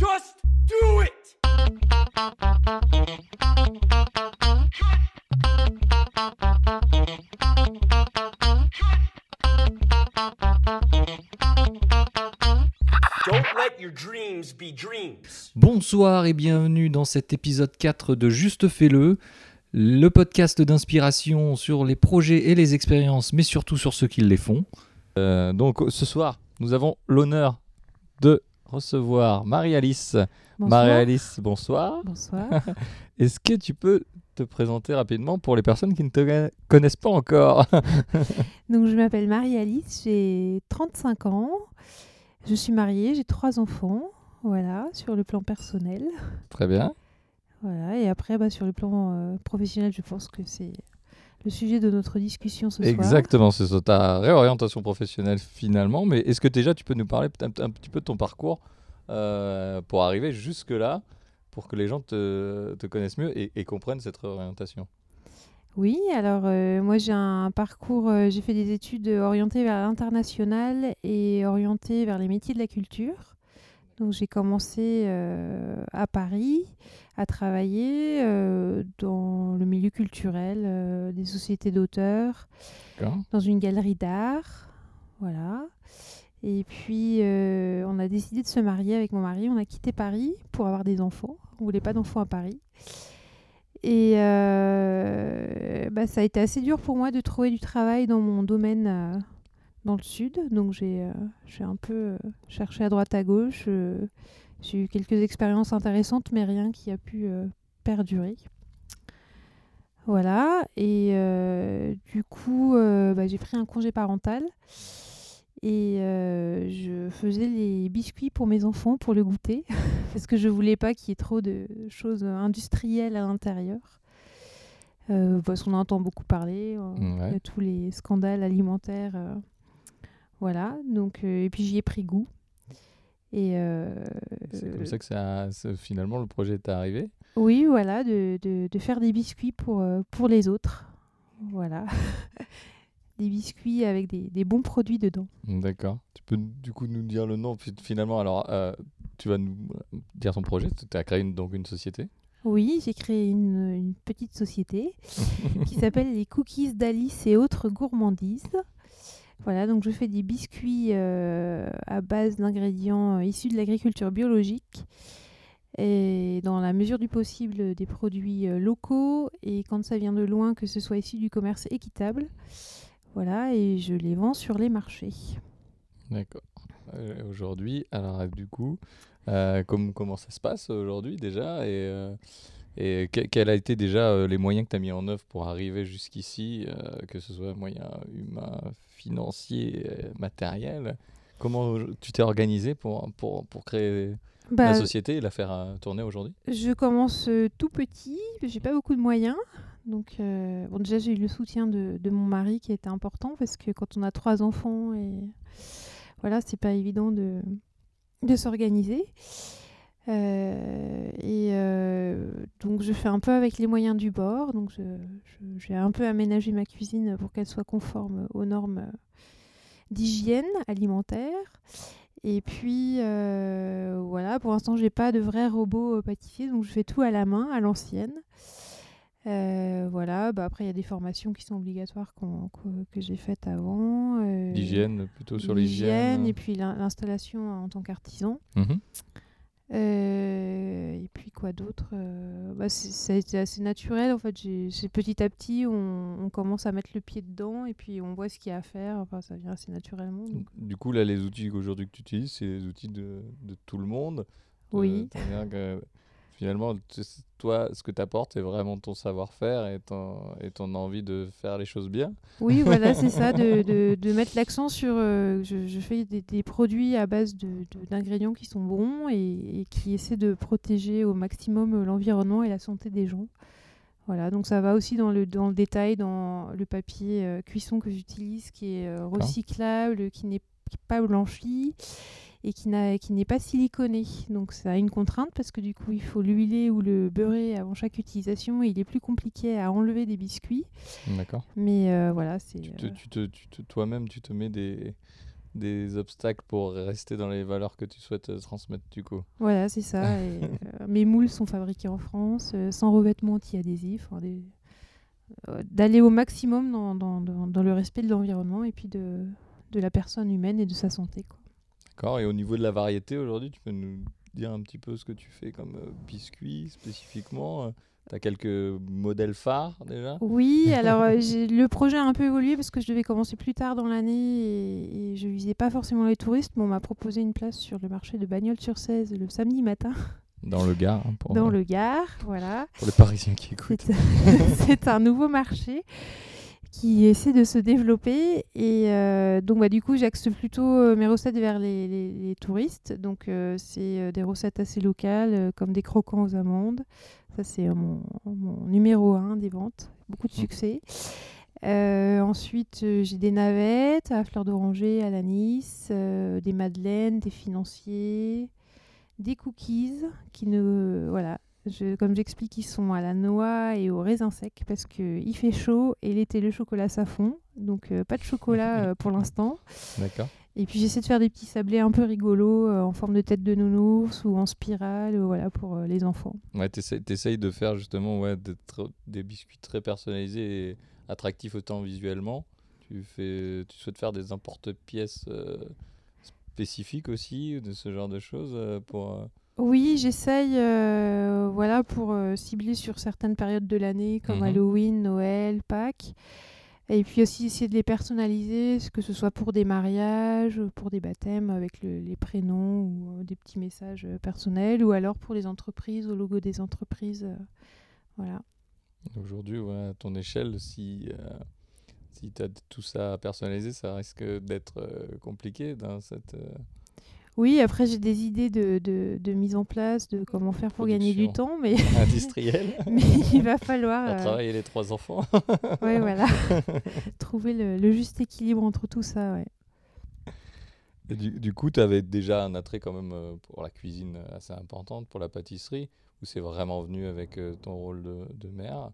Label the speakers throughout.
Speaker 1: Just do it! Don't let your dreams be dreams.
Speaker 2: Bonsoir et bienvenue dans cet épisode 4 de Juste Fais-le, le podcast d'inspiration sur les projets et les expériences, mais surtout sur ceux qui les font. Euh, donc ce soir, nous avons l'honneur de recevoir Marie-Alice. Marie-Alice, bonsoir.
Speaker 3: Bonsoir.
Speaker 2: Est-ce que tu peux te présenter rapidement pour les personnes qui ne te connaissent pas encore?
Speaker 3: Donc, je m'appelle Marie-Alice, j'ai 35 ans. Je suis mariée, j'ai trois enfants. Voilà, sur le plan personnel.
Speaker 2: Très bien.
Speaker 3: Voilà, et après, bah, sur le plan euh, professionnel, je pense que c'est le sujet de notre discussion ce soir.
Speaker 2: Exactement, c'est ta réorientation professionnelle finalement. Mais est-ce que déjà tu peux nous parler un, un petit peu de ton parcours euh, pour arriver jusque-là, pour que les gens te, te connaissent mieux et, et comprennent cette réorientation?
Speaker 3: Oui, alors euh, moi j'ai un parcours, euh, j'ai fait des études orientées vers l'international et orientées vers les métiers de la culture. Donc j'ai commencé euh, à Paris à travailler euh, dans le milieu culturel, euh, des sociétés d'auteurs, dans une galerie d'art. Voilà. Et puis on a décidé de se marier avec mon mari. On a quitté Paris pour avoir des enfants. On voulait pas d'enfants à Paris. Et bah, ça a été assez dur pour moi de trouver du travail dans mon domaine dans le sud. Donc j'ai euh, un peu euh, cherché à droite à gauche. euh, j'ai eu quelques expériences intéressantes, mais rien qui a pu euh, perdurer. Voilà. Et du coup, bah, j'ai pris un congé parental. Et je faisais les biscuits pour mes enfants pour le goûter. parce que je voulais pas qu'il y ait trop de choses industrielles à l'intérieur. Parce qu'on entend beaucoup parler
Speaker 2: Ouais.
Speaker 3: de tous les scandales alimentaires. Voilà. Donc, euh, et puis j'y ai pris goût. Et euh,
Speaker 2: C'est comme ça que ça, finalement le projet est arrivé.
Speaker 3: oui, voilà, de, de- de faire des biscuits pour, euh, pour les autres. Voilà. des biscuits avec des, des bons produits dedans.
Speaker 2: D'accord. Tu peux du coup nous dire le nom fi- finalement. Alors, euh, tu vas nous dire ton projet. Tu as créé une- donc une société.
Speaker 3: Oui, j'ai créé une, une petite société qui s'appelle les Cookies d'Alice et autres gourmandises. Voilà, donc je fais des biscuits euh, à base d'ingrédients euh, issus de l'agriculture biologique et dans la mesure du possible des produits euh, locaux et quand ça vient de loin que ce soit issu du commerce équitable. Voilà, et je les vends sur les marchés.
Speaker 2: D'accord. Aujourd'hui, alors du coup, comme, comment ça se passe aujourd'hui déjà et, euh, quels a été déjà les moyens que tu as mis en œuvre pour arriver jusqu'ici, que ce soit moyens humains, financiers, euh, matériels Comment tu t'es organisé pour, pour, pour créer la
Speaker 3: Bah,
Speaker 2: société et la faire euh, tourner aujourd'hui?
Speaker 3: Je commence euh, tout petit, j'ai pas beaucoup de moyens. Donc, euh, bon, déjà, j'ai eu le soutien de, de mon mari qui était important parce que quand on a trois enfants, et voilà, c'est pas évident de, de s'organiser. Euh, et euh, donc, je fais un peu avec les moyens du bord. Donc, j'ai un peu aménagé ma cuisine pour qu'elle soit conforme aux normes d'hygiène alimentaire. Et puis euh, voilà, pour l'instant, j'ai pas de vrai robot pâtissier, donc je fais tout à la main, à l'ancienne. Voilà, bah après il y a des formations qui sont obligatoires que j'ai faites avant.
Speaker 2: L'hygiène, plutôt sur
Speaker 3: l'hygiène,
Speaker 2: l'hygiène
Speaker 3: et puis l'in- l'installation en tant qu'artisan.
Speaker 2: Mhm.
Speaker 3: Euh, et puis quoi d'autre Euh, bah, Ça a été assez naturel en fait. C'est petit à petit, on, on commence à mettre le pied dedans et puis on voit ce qu'il y a à faire. Enfin, ça vient assez naturellement. donc.
Speaker 2: Du coup, là, les outils qu'aujourd'hui que tu utilises, c'est les outils de, de tout le monde.
Speaker 3: Oui.
Speaker 2: Euh, finalement, toi, ce que tu apportes, c'est vraiment ton savoir-faire et ton, et ton envie de faire les choses bien.
Speaker 3: Oui, voilà, c'est ça, de, de- de mettre l'accent sur. euh, je, je fais des, des produits à base de- d'ingrédients qui sont bons et, et qui essaient de protéger au maximum l'environnement et la santé des gens. Voilà, donc ça va aussi dans le, dans le détail, dans le papier euh, cuisson que j'utilise, qui est euh, recyclable, qui n'est pas blanchi et qui n'est pas siliconé. Donc ça a une contrainte parce que du coup il faut l'huiler ou le beurrer avant chaque utilisation et il est plus compliqué à enlever des biscuits.
Speaker 2: D'accord.
Speaker 3: Mais euh, voilà, c'est... Euh,
Speaker 2: Toi-même, tu te mets des, des obstacles pour rester dans les valeurs que tu souhaites euh, transmettre du coup.
Speaker 3: Voilà, c'est ça. et, euh, mes moules sont fabriqués en France, euh, sans revêtement anti-adhésif. enfin, des- D'aller au maximum dans, dans- dans- dans le respect de l'environnement et puis de, de la personne humaine et de sa santé. Quoi.
Speaker 2: D'accord. Et au niveau de la variété aujourd'hui, tu peux nous dire un petit peu ce que tu fais comme euh, biscuits spécifiquement Tu as quelques modèles phares déjà?
Speaker 3: Oui, alors euh, le projet a un peu évolué parce que je devais commencer plus tard dans l'année et, et je visais pas forcément les touristes, mais on m'a proposé une place sur le marché de Bagnols-sur-Cèze le samedi matin
Speaker 2: Dans le Gard, hein, pour,
Speaker 3: dans
Speaker 2: euh,
Speaker 3: le Gard. Voilà.
Speaker 2: pour les Parisiens qui écoutent.
Speaker 3: C'est un nouveau marché qui essaie de se développer. Et euh, donc bah, du coup j'axe plutôt euh, mes recettes vers les, les- les touristes. Donc euh, c'est des recettes assez locales comme des croquants aux amandes. Ça c'est mon, mon numéro un des ventes. Beaucoup de succès. Euh, ensuite j'ai des navettes à fleur d'oranger à l'anis des madeleines des financiers des cookies qui ne voilà je- comme j'explique, ils sont à la noix et au raisin sec parce qu'il fait chaud et l'été, le chocolat, ça fond. Donc, euh, pas de chocolat euh, pour l'instant.
Speaker 2: D'accord.
Speaker 3: Et puis, j'essaie de faire des petits sablés un peu rigolos euh, en forme de tête de nounours ou en spirale voilà, pour les enfants.
Speaker 2: Ouais, t'essayes, t'essayes de faire justement ouais, des, tr- des biscuits très personnalisés et attractifs autant visuellement. Tu, fais, tu souhaites faire des importe-pièces spécifiques aussi, de ce genre de choses pour...
Speaker 3: Oui, j'essaye euh, voilà, pour euh, cibler sur certaines périodes de l'année comme
Speaker 2: Mhm.
Speaker 3: Halloween, Noël, Pâques. Et puis aussi essayer de les personnaliser, que ce soit pour des mariages, pour des baptêmes avec le- les prénoms ou euh, des petits messages personnels, ou alors pour les entreprises, au logo des entreprises. euh, voilà.
Speaker 2: Aujourd'hui, ouais, à ton échelle, si, si tu as tout ça à personnaliser, ça risque d'être compliqué dans cette...
Speaker 3: Oui, après j'ai des idées de, de- de mise en place, de comment faire pour gagner du temps, mais,
Speaker 2: industriel
Speaker 3: mais il va falloir euh,
Speaker 2: travailler les trois enfants.
Speaker 3: ouais, voilà, trouver le, le juste équilibre entre tout ça. Ouais.
Speaker 2: Et du, du coup, tu avais déjà un attrait quand même euh, pour la cuisine assez importante, pour la pâtisserie, ou c'est vraiment venu avec euh, ton rôle de, de mère?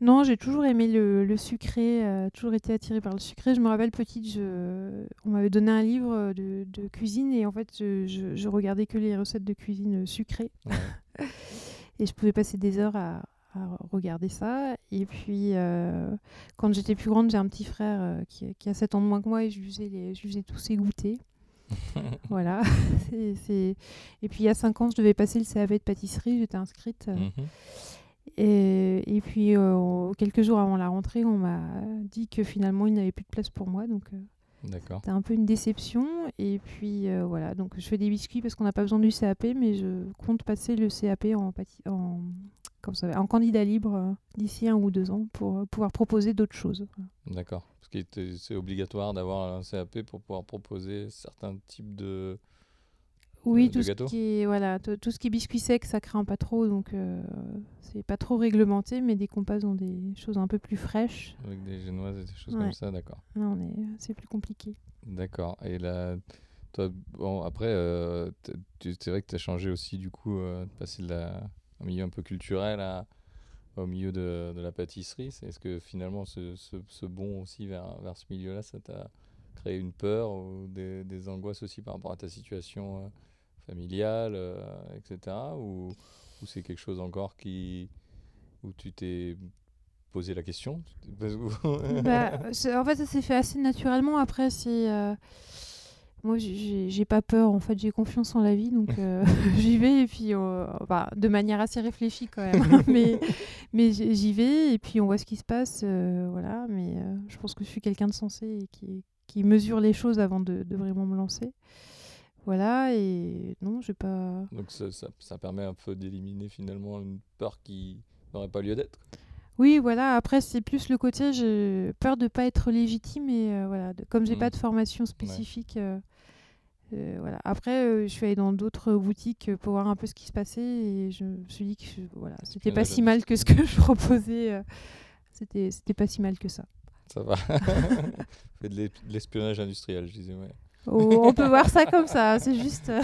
Speaker 3: Non, j'ai toujours aimé le, le sucré, euh, toujours été attirée par le sucré. Je me rappelle petite, je... on m'avait donné un livre euh, de, de cuisine et en fait, je, je- je regardais que les recettes de cuisine euh, sucrées
Speaker 2: Ouais.
Speaker 3: et je pouvais passer des heures à, à regarder ça. Et puis, euh, quand j'étais plus grande, j'ai un petit frère euh, qui, qui a 7 ans de moins que moi et je lui faisais, les, je lui tous ses goûters. voilà. Et puis, il y a 5 ans, je devais passer le CAV de pâtisserie, j'étais inscrite.
Speaker 2: Mhm.
Speaker 3: Et, et puis, euh, quelques jours avant la rentrée, on m'a dit que finalement, il n'avait plus de place pour moi. Donc, euh, c'était un peu une déception. Et puis, euh, voilà. Donc, je fais des biscuits parce qu'on n'a pas besoin du CAP, mais je compte passer le CAP en, pâti- en, comme ça, en candidat libre euh, d'ici un ou deux ans pour euh, pouvoir proposer d'autres choses.
Speaker 2: D'accord. Parce que c'est obligatoire d'avoir un CAP pour pouvoir proposer certains types de.
Speaker 3: Oui,
Speaker 2: de
Speaker 3: tout ce, qui est, voilà, tout, ce qui est biscuit sec, ça craint pas trop. Donc, euh, c'est pas trop réglementé, mais dès qu'on passe dans des choses un peu plus fraîches,
Speaker 2: Avec des génoises et des choses
Speaker 3: Ouais.
Speaker 2: comme ça, d'accord.
Speaker 3: là, on est, c'est plus compliqué.
Speaker 2: D'accord. Et là, toi, bon, après, euh, c'est vrai que tu as changé aussi, du coup, euh, de passer de la, un milieu un peu culturel à, au milieu de, de la pâtisserie. Est-ce que finalement, ce, ce, ce bond aussi vers, vers ce milieu-là, ça t'a créé une peur ou des, des angoisses aussi par rapport à ta situation euh, familiale, euh, etc. Ou, ou c'est quelque chose encore qui, où tu t'es posé la question?
Speaker 3: Bah, en fait, ça s'est fait assez naturellement. Après, c'est. euh, Moi, j'ai- pas peur. En fait, j'ai confiance en la vie. Donc, euh, j'y vais. Et puis, euh, bah, de manière assez réfléchie quand même. mais mais j'y vais. Et puis, on voit ce qui se passe. euh, voilà. Mais je pense que je suis quelqu'un de sensé et qui, qui mesure les choses avant de, de vraiment me lancer. Voilà. Et non, j'ai pas.
Speaker 2: Donc ça, ça, ça permet un peu d'éliminer finalement une peur qui n'aurait pas lieu d'être.
Speaker 3: Oui, voilà. Après, c'est plus le côté, j'ai peur de pas être légitime et euh, voilà. de- comme j'ai
Speaker 2: Mm.
Speaker 3: pas de formation spécifique, euh, euh, voilà. Après, je suis allée dans d'autres boutiques pour voir un peu ce qui se passait et je me suis dit que je- voilà, c'était pas si mal que ce que je proposais. c'était, c'était pas si mal que ça.
Speaker 2: Ça va. Fait de l'es- de l'espionnage industriel, je disais. Ouais.
Speaker 3: Oh, on peut voir ça comme ça. C'est juste euh,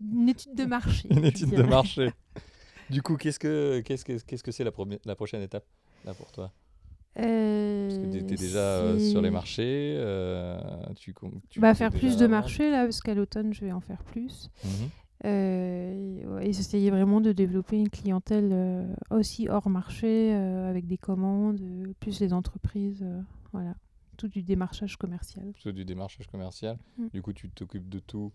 Speaker 3: une étude de marché.
Speaker 2: Une étude de marché. Du coup, qu'est-ce que qu'est-ce que qu'est-ce que c'est la, prochaine étape là pour toi?
Speaker 3: Euh,
Speaker 2: Parce que tu étais déjà euh, sur les marchés. euh, tu, tu
Speaker 3: Bah, faire plus de marchés là, parce qu'à l'automne, je vais en faire plus.
Speaker 2: Mhm.
Speaker 3: Euh, et ouais, et j'essayais vraiment de développer une clientèle euh, aussi hors marché, euh, avec des commandes, euh, plus les entreprises, euh, voilà, tout du démarchage commercial.
Speaker 2: Plutôt du démarchage commercial.
Speaker 3: Mm.
Speaker 2: Du coup, tu t'occupes de tout,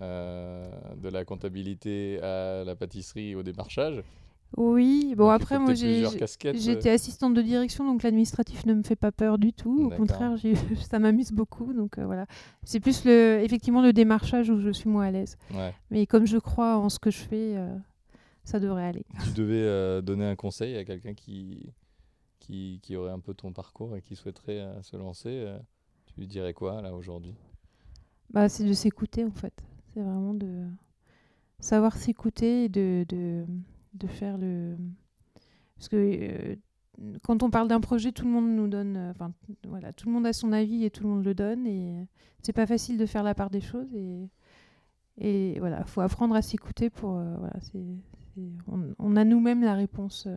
Speaker 2: euh, de la comptabilité à la pâtisserie au démarchage.
Speaker 3: Oui, bon
Speaker 2: Donc,
Speaker 3: après moi j'ai
Speaker 2: casquettes. euh.
Speaker 3: j'étais assistante de direction, donc l'administratif ne me fait pas peur du tout. Au contraire, ça m'amuse beaucoup, donc euh, voilà. C'est plus le, effectivement le démarchage où je suis moins à l'aise.
Speaker 2: Ouais.
Speaker 3: Mais comme je crois en ce que je fais, euh, ça devrait aller.
Speaker 2: Tu devais donner un conseil à quelqu'un qui, qui, aurait un peu ton parcours et qui souhaiterait euh, se lancer. euh, tu lui dirais quoi, là, aujourd'hui?
Speaker 3: Bah, c'est de s'écouter en fait. C'est vraiment de savoir s'écouter et de, de, de faire le. Parce que euh, quand on parle d'un projet, tout le monde nous donne. Enfin, voilà, tout le monde a son avis et tout le monde le donne. Et c'est pas facile de faire la part des choses. Et, et voilà, faut apprendre à s'écouter pour. voilà, c'est, on a nous-mêmes la réponse.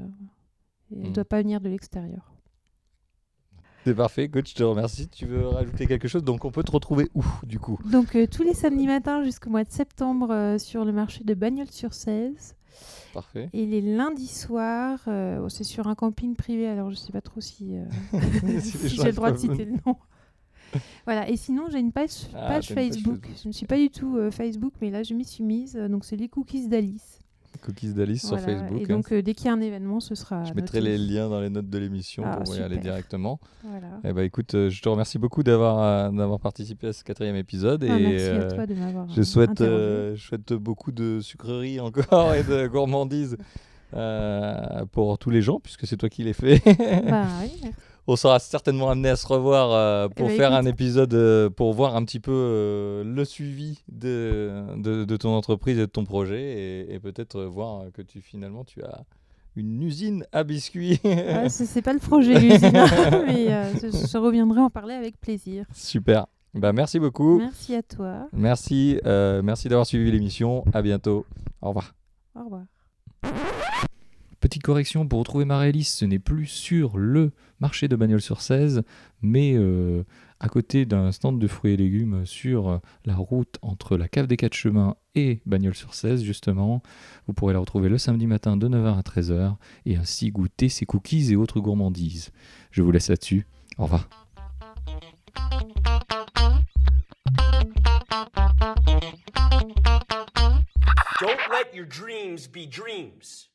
Speaker 3: Et elle
Speaker 2: Mm.
Speaker 3: ne doit pas venir de l'extérieur.
Speaker 2: C'est parfait, coach, je te remercie. Tu veux rajouter quelque chose? Donc, on peut te retrouver où, du coup?
Speaker 3: Donc, euh, tous les samedis matins jusqu'au mois de septembre euh, sur le marché de Bagnols-sur-Cèze.
Speaker 2: Parfait.
Speaker 3: Et les lundis soirs, euh, c'est sur un camping privé, alors je sais pas trop si, euh, j'ai le droit de citer le nom. voilà, et sinon j'ai une page,
Speaker 2: Ah,
Speaker 3: page
Speaker 2: t'as une page
Speaker 3: Facebook.
Speaker 2: Facebook.
Speaker 3: Je ne suis pas du tout euh, Facebook, mais là je m'y suis mise. donc c'est les cookies d'Alice.
Speaker 2: Cookies d'Alice sur Facebook.
Speaker 3: Et
Speaker 2: hein.
Speaker 3: donc euh, dès qu'il y a un événement, ce sera.
Speaker 2: Je mettrai les liens dans les notes de l'émission
Speaker 3: Ah,
Speaker 2: pour y aller directement.
Speaker 3: Voilà.
Speaker 2: Eh ben, écoute, euh, je te remercie beaucoup d'avoir euh, d'avoir participé à ce quatrième épisode.
Speaker 3: Ah,
Speaker 2: et
Speaker 3: merci
Speaker 2: euh,
Speaker 3: à toi de m'avoir.
Speaker 2: je, souhaite, euh, je souhaite beaucoup de sucreries encore et de gourmandises euh, pour tous les gens, puisque c'est toi qui les fais.
Speaker 3: Bah oui, merci.
Speaker 2: On sera certainement amené à se revoir euh, pour
Speaker 3: ben,
Speaker 2: faire un épisode euh, pour voir un petit peu euh, le suivi de, de, de ton entreprise et de ton projet et, et peut-être voir que tu finalement tu as une usine à biscuits.
Speaker 3: Ah, c'est pas le projet l'usine, hein, mais je, je reviendrai en parler avec plaisir.
Speaker 2: Super. Bah, merci beaucoup.
Speaker 3: Merci à toi.
Speaker 2: Merci, merci d'avoir suivi l'émission. À bientôt. Au revoir.
Speaker 3: Au revoir.
Speaker 2: Petite correction, pour retrouver Marélis, ce n'est plus sur le marché de Bagnols-sur-Cèze, mais euh, à côté d'un stand de fruits et légumes sur la route entre la cave des quatre chemins et Bagnols-sur-Cèze, justement. Vous pourrez la retrouver le samedi matin de 9h à 13h et ainsi goûter ses cookies et autres gourmandises. Je vous laisse là-dessus. Au revoir.
Speaker 1: Don't let your dreams be dreams.